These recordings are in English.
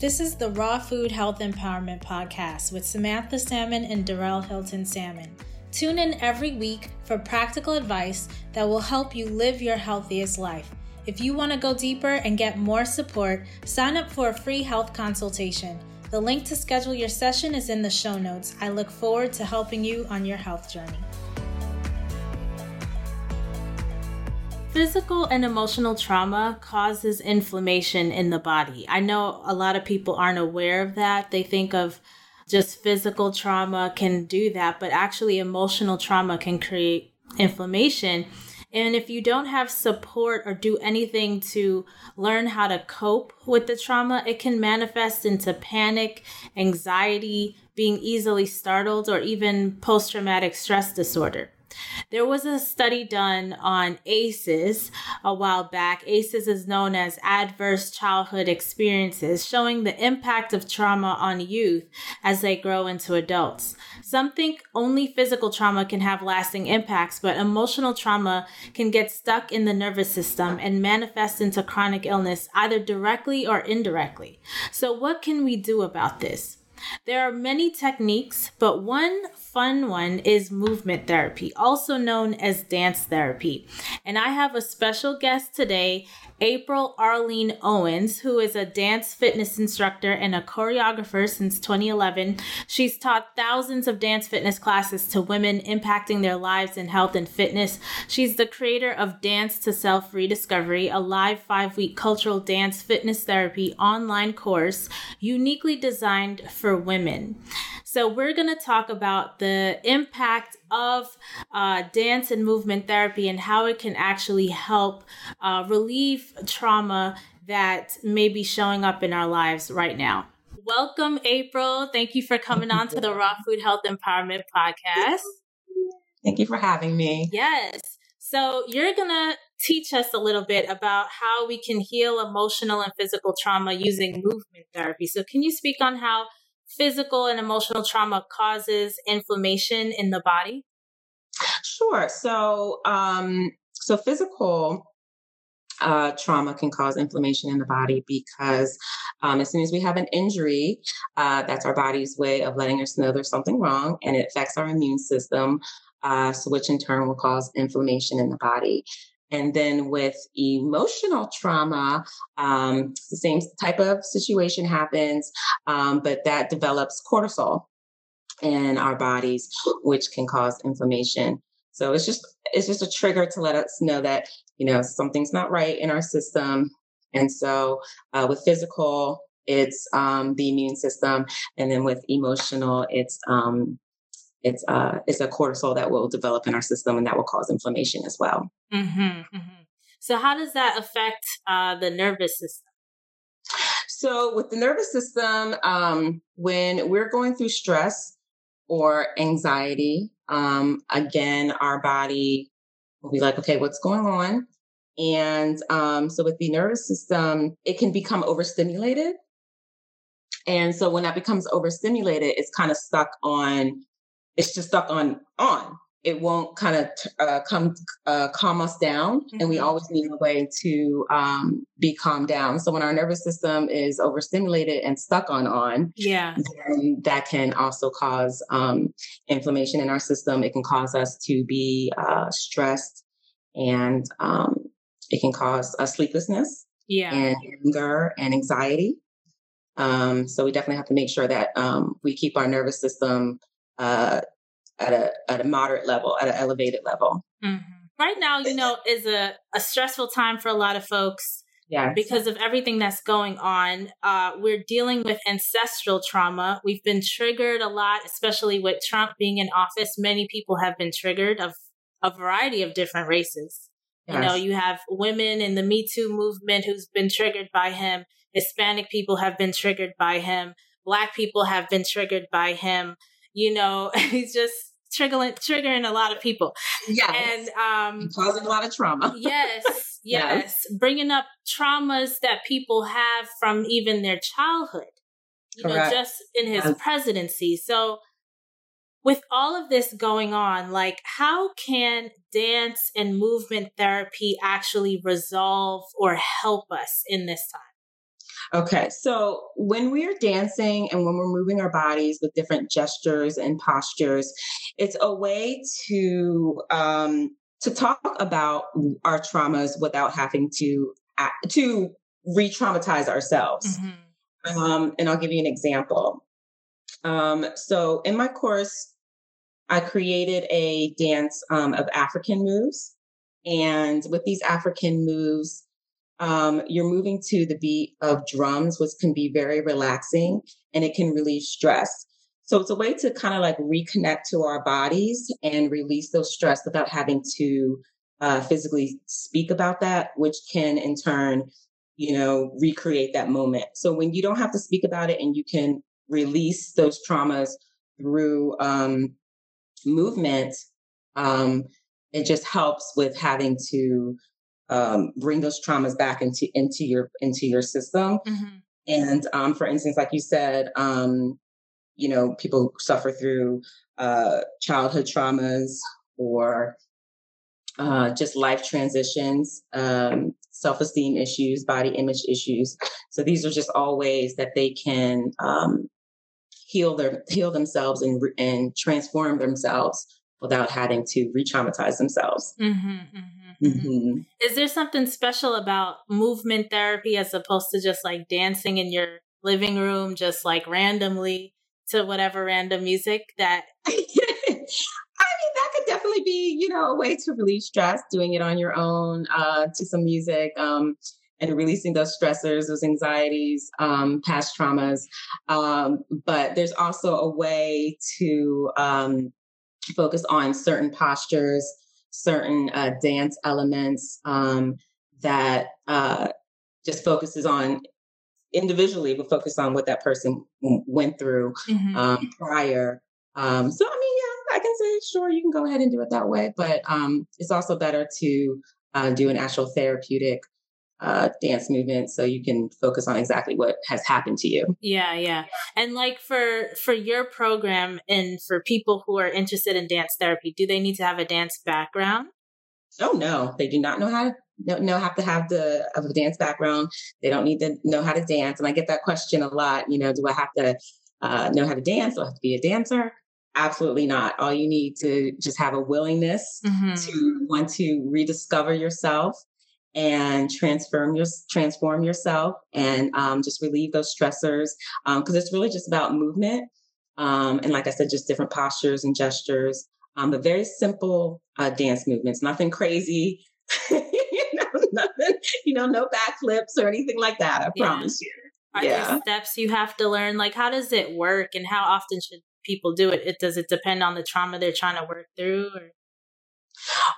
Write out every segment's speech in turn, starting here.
This is the Raw Food Health Empowerment Podcast with Samantha Salmon and Darrell Hilton Salmon. Tune in every week for practical advice that will help you live your healthiest life. If you want to go deeper and get more support, sign up for a free health consultation. The link to schedule your session is in the show notes. I look forward to helping you on your health journey. Physical and emotional trauma causes inflammation in the body. I know a lot of people aren't aware of that. They think of just physical trauma can do that, but actually, emotional trauma can create inflammation. And if you don't have support or do anything to learn how to cope with the trauma, it can manifest into panic, anxiety, being easily startled, or even post traumatic stress disorder. There was a study done on ACEs a while back. ACEs is known as Adverse Childhood Experiences, showing the impact of trauma on youth as they grow into adults. Some think only physical trauma can have lasting impacts, but emotional trauma can get stuck in the nervous system and manifest into chronic illness either directly or indirectly. So, what can we do about this? There are many techniques, but one fun one is movement therapy, also known as dance therapy. And I have a special guest today, April Arlene Owens, who is a dance fitness instructor and a choreographer since 2011. She's taught thousands of dance fitness classes to women, impacting their lives in health and fitness. She's the creator of Dance to Self Rediscovery, a live five week cultural dance fitness therapy online course uniquely designed for women. So, we're going to talk about the impact of uh, dance and movement therapy and how it can actually help uh, relieve trauma that may be showing up in our lives right now. Welcome, April. Thank you for coming on to the Raw Food Health Empowerment Podcast. Thank you for having me. Yes. So, you're going to teach us a little bit about how we can heal emotional and physical trauma using movement therapy. So, can you speak on how physical and emotional trauma causes inflammation in the body? Sure. So, um, so physical uh, trauma can cause inflammation in the body because um, as soon as we have an injury, uh, that's our body's way of letting us know there's something wrong, and it affects our immune system, uh, so which in turn will cause inflammation in the body. And then with emotional trauma, um, the same type of situation happens, um, but that develops cortisol in our bodies, which can cause inflammation. So it's just it's just a trigger to let us know that you know something's not right in our system. And so uh, with physical, it's um, the immune system, and then with emotional, it's um, it's uh, it's a cortisol that will develop in our system and that will cause inflammation as well. Mm-hmm, mm-hmm. So, how does that affect uh, the nervous system? So, with the nervous system, um, when we're going through stress or anxiety, um, again, our body will be like, okay, what's going on? And um, so, with the nervous system, it can become overstimulated. And so, when that becomes overstimulated, it's kind of stuck on it's just stuck on on. It won't kind of uh, come uh, calm us down, mm-hmm. and we mm-hmm. always need a way to um, be calmed down. So when our nervous system is overstimulated and stuck on on, yeah, that can also cause um, inflammation in our system. It can cause us to be uh, stressed, and um, it can cause a sleeplessness, yeah, and anger and anxiety. Um, so we definitely have to make sure that um, we keep our nervous system uh, at a at a moderate level, at an elevated level. Mm-hmm. Right now, you know, is a, a stressful time for a lot of folks. Yeah. Because of everything that's going on, uh, we're dealing with ancestral trauma. We've been triggered a lot, especially with Trump being in office. Many people have been triggered of a variety of different races. Yes. You know, you have women in the Me Too movement who's been triggered by him. Hispanic people have been triggered by him. Black people have been triggered by him you know, he's just triggering triggering a lot of people. Yeah. And um causing a lot of trauma. yes, yes. Yes. Bringing up traumas that people have from even their childhood. You Correct. know, just in his yes. presidency. So with all of this going on, like how can dance and movement therapy actually resolve or help us in this time? Okay, so when we're dancing and when we're moving our bodies with different gestures and postures, it's a way to um, to talk about our traumas without having to to re-traumatize ourselves. Mm-hmm. Um, and I'll give you an example. Um, so in my course, I created a dance um, of African moves. And with these African moves, um, you're moving to the beat of drums, which can be very relaxing and it can relieve stress. So it's a way to kind of like reconnect to our bodies and release those stress without having to uh, physically speak about that, which can in turn, you know, recreate that moment. So when you don't have to speak about it and you can release those traumas through um, movement, um, it just helps with having to um, bring those traumas back into into your into your system. Mm-hmm. And um, for instance, like you said, um, you know, people suffer through uh, childhood traumas or uh, just life transitions, um, self esteem issues, body image issues. So these are just all ways that they can um, heal their heal themselves and and transform themselves without having to re-traumatize themselves. Mm-hmm, mm-hmm, mm-hmm. Is there something special about movement therapy as opposed to just like dancing in your living room, just like randomly to whatever random music that? I mean, that could definitely be, you know, a way to relieve stress, doing it on your own uh, to some music. Um, and releasing those stressors, those anxieties, um, past traumas. Um, but there's also a way to um, focus on certain postures, certain uh, dance elements um, that uh, just focuses on individually, but focus on what that person went through mm-hmm. Um, prior. Um, so, I mean, yeah, I can say, sure, you can go ahead and do it that way, but it's also better to uh, do an actual therapeutic uh, dance movement so you can focus on exactly what has happened to you. Yeah yeah. And like for for your program and for people who are interested in dance therapy do they need to have a dance background? Oh no. They do not know how to know, know have to have the of a dance background. They don't need to know how to dance. And i get that question a lot you know do i have to uh, know how to dance? Do i have to be a dancer? Absolutely not. All you need to just have a willingness mm-hmm. to want to rediscover yourself and transform your transform yourself and um, just relieve those stressors because um, it's really just about movement um, and like I said, just different postures and gestures, um, but very simple uh, dance movements, nothing crazy. you know, nothing, you know, no backflips or anything like that. I yeah. promise you. Are yeah. there steps you have to learn? Like, how does it work, and how often should people do it? it does it depend on the trauma they're trying to work through? Or?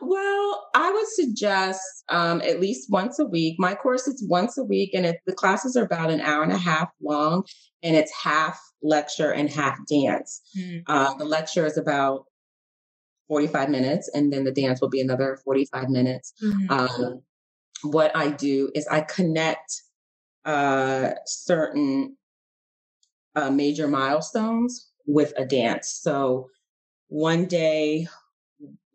Well, I would suggest um, at least once a week. My course is once a week, and it, the classes are about an hour and a half long, and it's half lecture and half dance. Mm-hmm. Uh, the lecture is about 45 minutes, and then the dance will be another 45 minutes. Mm-hmm. Um, what I do is I connect uh, certain uh, major milestones with a dance. So one day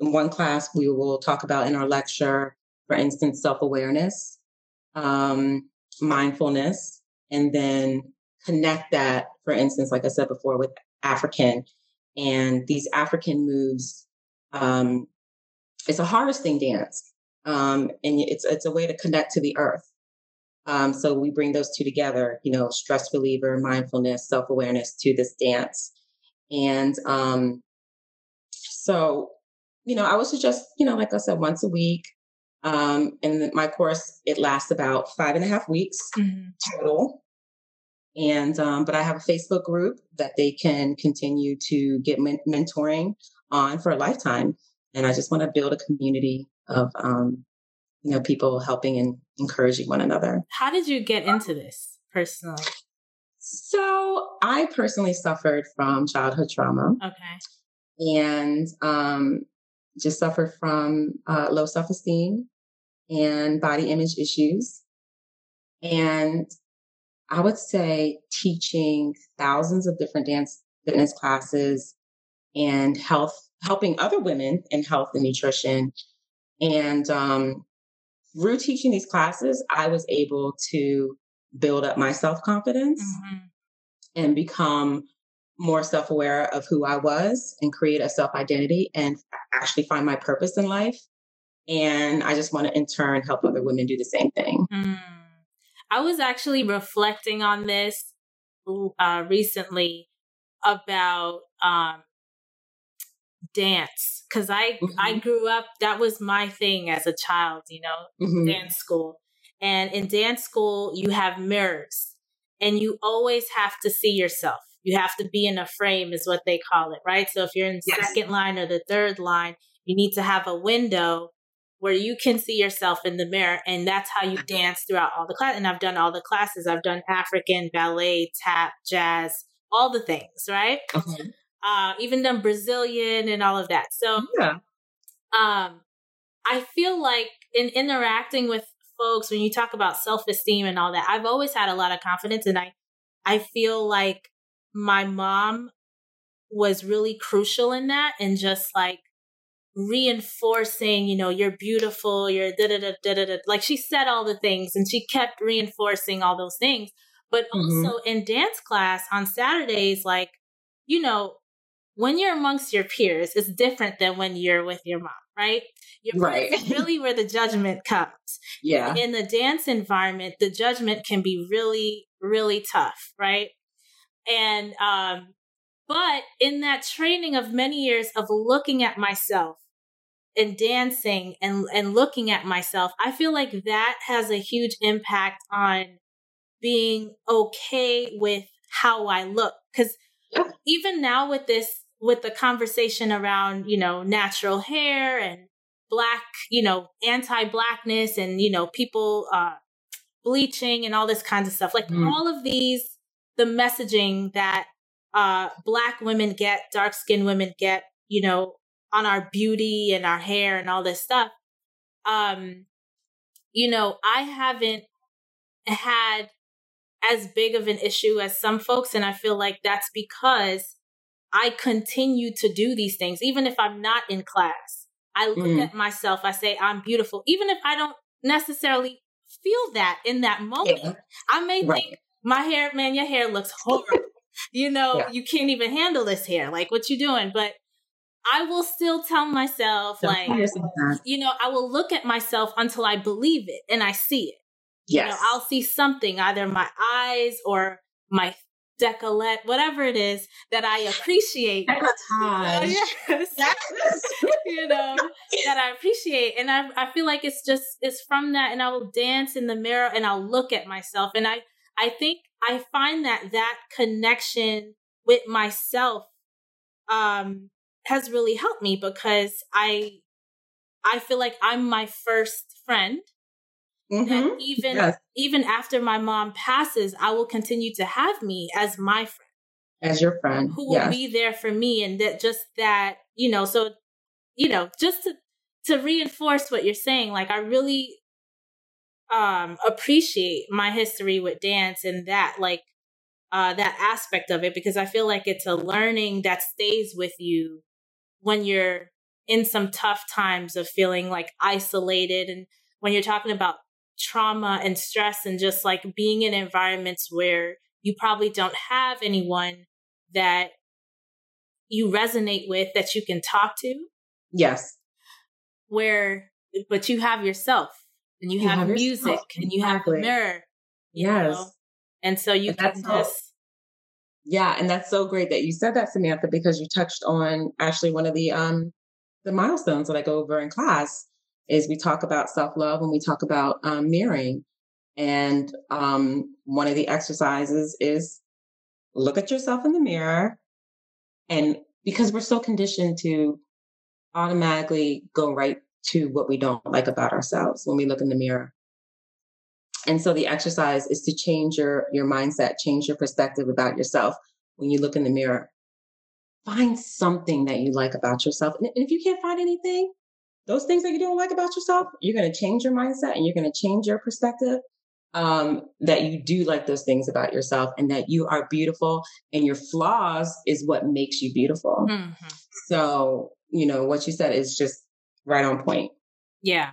in one class, we will talk about in our lecture, for instance, self awareness, um, mindfulness, and then connect that, for instance, like I said before, with African. And these African moves, um, it's a harvesting dance. Um, and it's it's a way to connect to the earth. Um, so we bring those two together, you know, stress reliever, mindfulness, self awareness to this dance. And um, so you know, I would suggest, you know, like I said, once a week. Um, and my course, it lasts about five and a half weeks mm-hmm. total. And, um, but I have a Facebook group that they can continue to get men- mentoring on for a lifetime. And I just want to build a community of, um, you know, people helping and encouraging one another. How did you get into this personally? So I personally suffered from childhood trauma. Okay. And um, just suffer from uh, low self esteem and body image issues. And I would say teaching thousands of different dance fitness classes and health, helping other women in health and nutrition. And um, through teaching these classes, I was able to build up my self confidence mm-hmm. and become more self aware of who I was and create a self identity and actually find my purpose in life. And I just want to in turn help other women do the same thing. Mm. I was actually reflecting on this uh, recently about um, dance because I mm-hmm. I grew up that was my thing as a child, you know, mm-hmm. dance school. And in dance school, you have mirrors, and you always have to see yourself. You have to be in a frame, is what they call it, right? So if you're in yes. second line or the third line, you need to have a window where you can see yourself in the mirror and that's how you dance throughout all the class and i've done all the classes i've done african ballet tap jazz all the things right okay. uh, even done brazilian and all of that so yeah. um, i feel like in interacting with folks when you talk about self-esteem and all that i've always had a lot of confidence and i i feel like my mom was really crucial in that and just like reinforcing, you know, you're beautiful, you're da da da da da. Like she said all the things and she kept reinforcing all those things. But mm-hmm. also in dance class on Saturdays, like, you know, when you're amongst your peers, it's different than when you're with your mom, right? Your right. really where the judgment comes. Yeah. In the dance environment, the judgment can be really, really tough, right? And um, but in that training of many years of looking at myself and dancing and, and looking at myself, I feel like that has a huge impact on being okay with how I look. Cause even now with this, with the conversation around, you know, natural hair and black, you know, anti blackness and, you know, people, uh, bleaching and all this kinds of stuff, like mm. all of these, the messaging that uh, black women get, dark skinned women get, you know, on our beauty and our hair and all this stuff. Um, you know, I haven't had as big of an issue as some folks. And I feel like that's because I continue to do these things, even if I'm not in class. I look mm. at myself, I say, I'm beautiful, even if I don't necessarily feel that in that moment. Yeah. I may right. think, my hair, man, your hair looks horrible you know, yeah. you can't even handle this hair. Like, what you doing? But I will still tell myself, like, you know, I will look at myself until I believe it and I see it. Yes. You know, I'll see something, either my eyes or my decolleté, whatever it is that I appreciate. Yes. you know, that I appreciate. And I, I feel like it's just, it's from that. And I will dance in the mirror and I'll look at myself. And I, I think I find that that connection with myself um, has really helped me because I I feel like I'm my first friend. Mm-hmm. And even yes. even after my mom passes, I will continue to have me as my friend. As your friend. Who will yes. be there for me and that just that, you know, so you know, just to to reinforce what you're saying, like I really um appreciate my history with dance and that like uh that aspect of it because I feel like it's a learning that stays with you when you're in some tough times of feeling like isolated and when you're talking about trauma and stress and just like being in environments where you probably don't have anyone that you resonate with that you can talk to. Yes. Where, but you have yourself and you, you have, have, music and you have the mirror. Yes. Know? And so you and can just. Yeah. And that's so great that you said that, Samantha, because you touched on actually one of the, um, the milestones that I go over in class is we talk about self love and we talk about um, mirroring. And um, one of the exercises is look at yourself in the mirror. And because we're so conditioned to automatically go right to what we don't like about ourselves when we look in the mirror. And so the exercise is to change your, your mindset, change your perspective about yourself when you look in the mirror. Find something that you like about yourself. And if you can't find anything, those things that you don't like about yourself, you're going to change your mindset and you're going to change your perspective. Um, that you do like those things about yourself and that you are beautiful and your flaws is what makes you beautiful. Mm-hmm. So, you know, what you said is just right on point. Yeah.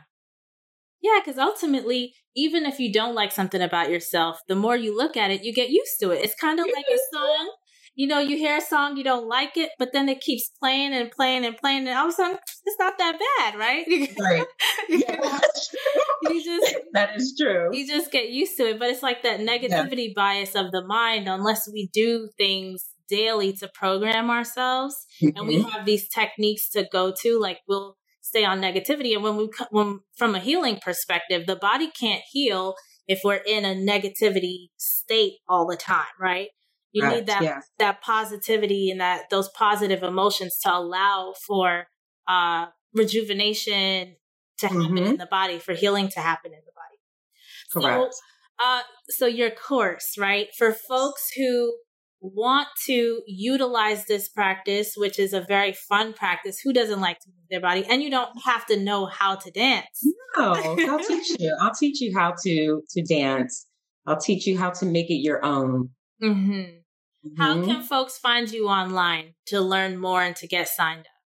Yeah, because ultimately, even if you don't like something about yourself, the more you look at it, you get used to it. It's kind of like a song. You know, you hear a song, you don't like it, but then it keeps playing and playing and playing, and all of a sudden, it's not that bad, right? Right. you just that is true. You just get used to it, but it's like that negativity yeah. bias of the mind. Unless we do things daily to program ourselves, mm-hmm. and we mm-hmm. have these techniques to go to, like we'll stay on negativity. And when we, when from a healing perspective, the body can't heal if we're in a negativity state all the time, right? You right. need that yeah. that positivity and that those positive emotions to allow for uh, rejuvenation to happen mm-hmm. in the body, for healing to happen in the body. Correct. So, uh, so your course, right? For folks who want to utilize this practice, which is a very fun practice. Who doesn't like to move their body? And you don't have to know how to dance. No, I'll teach you. I'll teach you how to to dance. I'll teach you how to make it your own. Mm-hmm. Mm-hmm. How can folks find you online to learn more and to get signed up?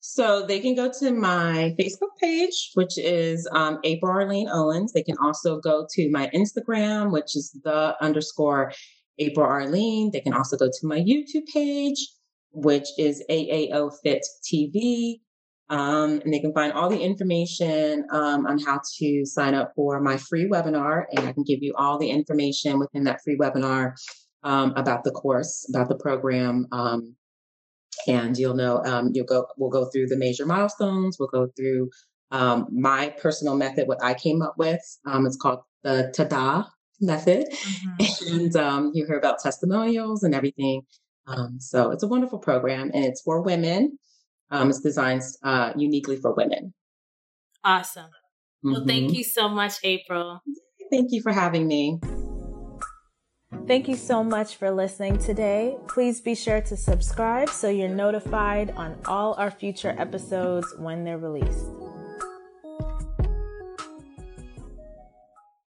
So they can go to my Facebook page, which is um, April Arlene Owens. They can also go to my Instagram, which is the underscore April Arlene. They can also go to my YouTube page, which is AAO Fit TV. Um, and they can find all the information um, on how to sign up for my free webinar. And I can give you all the information within that free webinar um, about the course, about the program. Um, and you'll know, um, you'll go, we'll go through the major milestones. We'll go through um, my personal method, what I came up with. it's called the TADA method. Mm-hmm. And um, you hear about testimonials and everything. Um, so it's a wonderful program and it's for women. Um, it's designed uh, uniquely for women. Awesome. Mm-hmm. Well, thank mm-hmm. you so much, April. Thank you for having me. Thank you so much for listening today. Please be sure to subscribe so you're notified on all our future episodes when they're released.